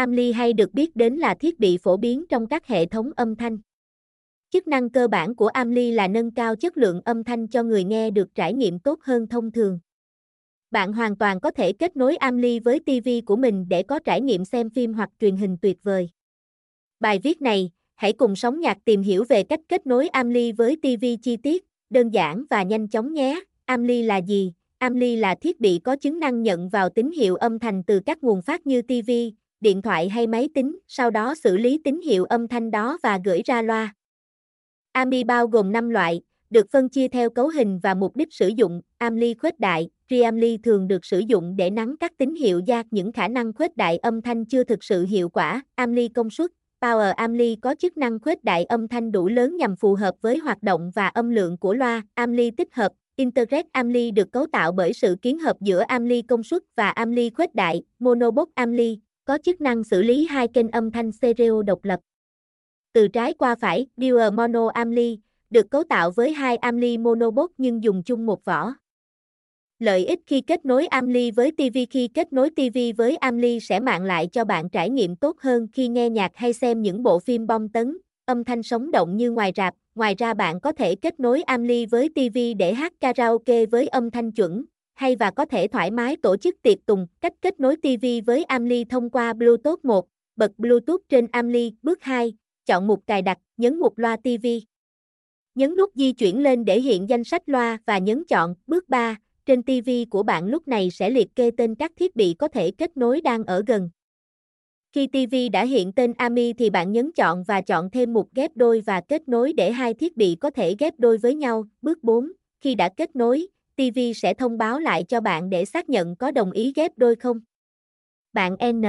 Amly hay được biết đến là thiết bị phổ biến trong các hệ thống âm thanh. Chức năng cơ bản của Amly là nâng cao chất lượng âm thanh cho người nghe được trải nghiệm tốt hơn thông thường. Bạn hoàn toàn có thể kết nối Amly với TV của mình để có trải nghiệm xem phim hoặc truyền hình tuyệt vời. Bài viết này, hãy cùng Sóng nhạc tìm hiểu về cách kết nối Amly với TV chi tiết, đơn giản và nhanh chóng nhé. Amly là gì? Amly là thiết bị có chức năng nhận vào tín hiệu âm thanh từ các nguồn phát như TV, điện thoại hay máy tính, sau đó xử lý tín hiệu âm thanh đó và gửi ra loa. AMI bao gồm 5 loại, được phân chia theo cấu hình và mục đích sử dụng. AMLI khuếch đại, Preamly thường được sử dụng để nắng các tín hiệu giác những khả năng khuếch đại âm thanh chưa thực sự hiệu quả. AMLI công suất, Power amli có chức năng khuếch đại âm thanh đủ lớn nhằm phù hợp với hoạt động và âm lượng của loa. AMLI tích hợp, Integrate amli được cấu tạo bởi sự kiến hợp giữa amli công suất và amli khuếch đại. Monobox amli có chức năng xử lý hai kênh âm thanh stereo độc lập. Từ trái qua phải, Dual Mono Amly, được cấu tạo với hai Amly monobot nhưng dùng chung một vỏ. Lợi ích khi kết nối Amly với TV Khi kết nối TV với Amly sẽ mang lại cho bạn trải nghiệm tốt hơn khi nghe nhạc hay xem những bộ phim bom tấn, âm thanh sống động như ngoài rạp. Ngoài ra bạn có thể kết nối Amly với TV để hát karaoke với âm thanh chuẩn, hay và có thể thoải mái tổ chức tiệc tùng. Cách kết nối TV với Amly thông qua Bluetooth 1, bật Bluetooth trên Amly. Bước 2, chọn mục cài đặt, nhấn mục loa TV. Nhấn nút di chuyển lên để hiện danh sách loa và nhấn chọn. Bước 3, trên TV của bạn lúc này sẽ liệt kê tên các thiết bị có thể kết nối đang ở gần. Khi TV đã hiện tên AMI thì bạn nhấn chọn và chọn thêm mục ghép đôi và kết nối để hai thiết bị có thể ghép đôi với nhau. Bước 4, khi đã kết nối, TV sẽ thông báo lại cho bạn để xác nhận có đồng ý ghép đôi không. Bạn N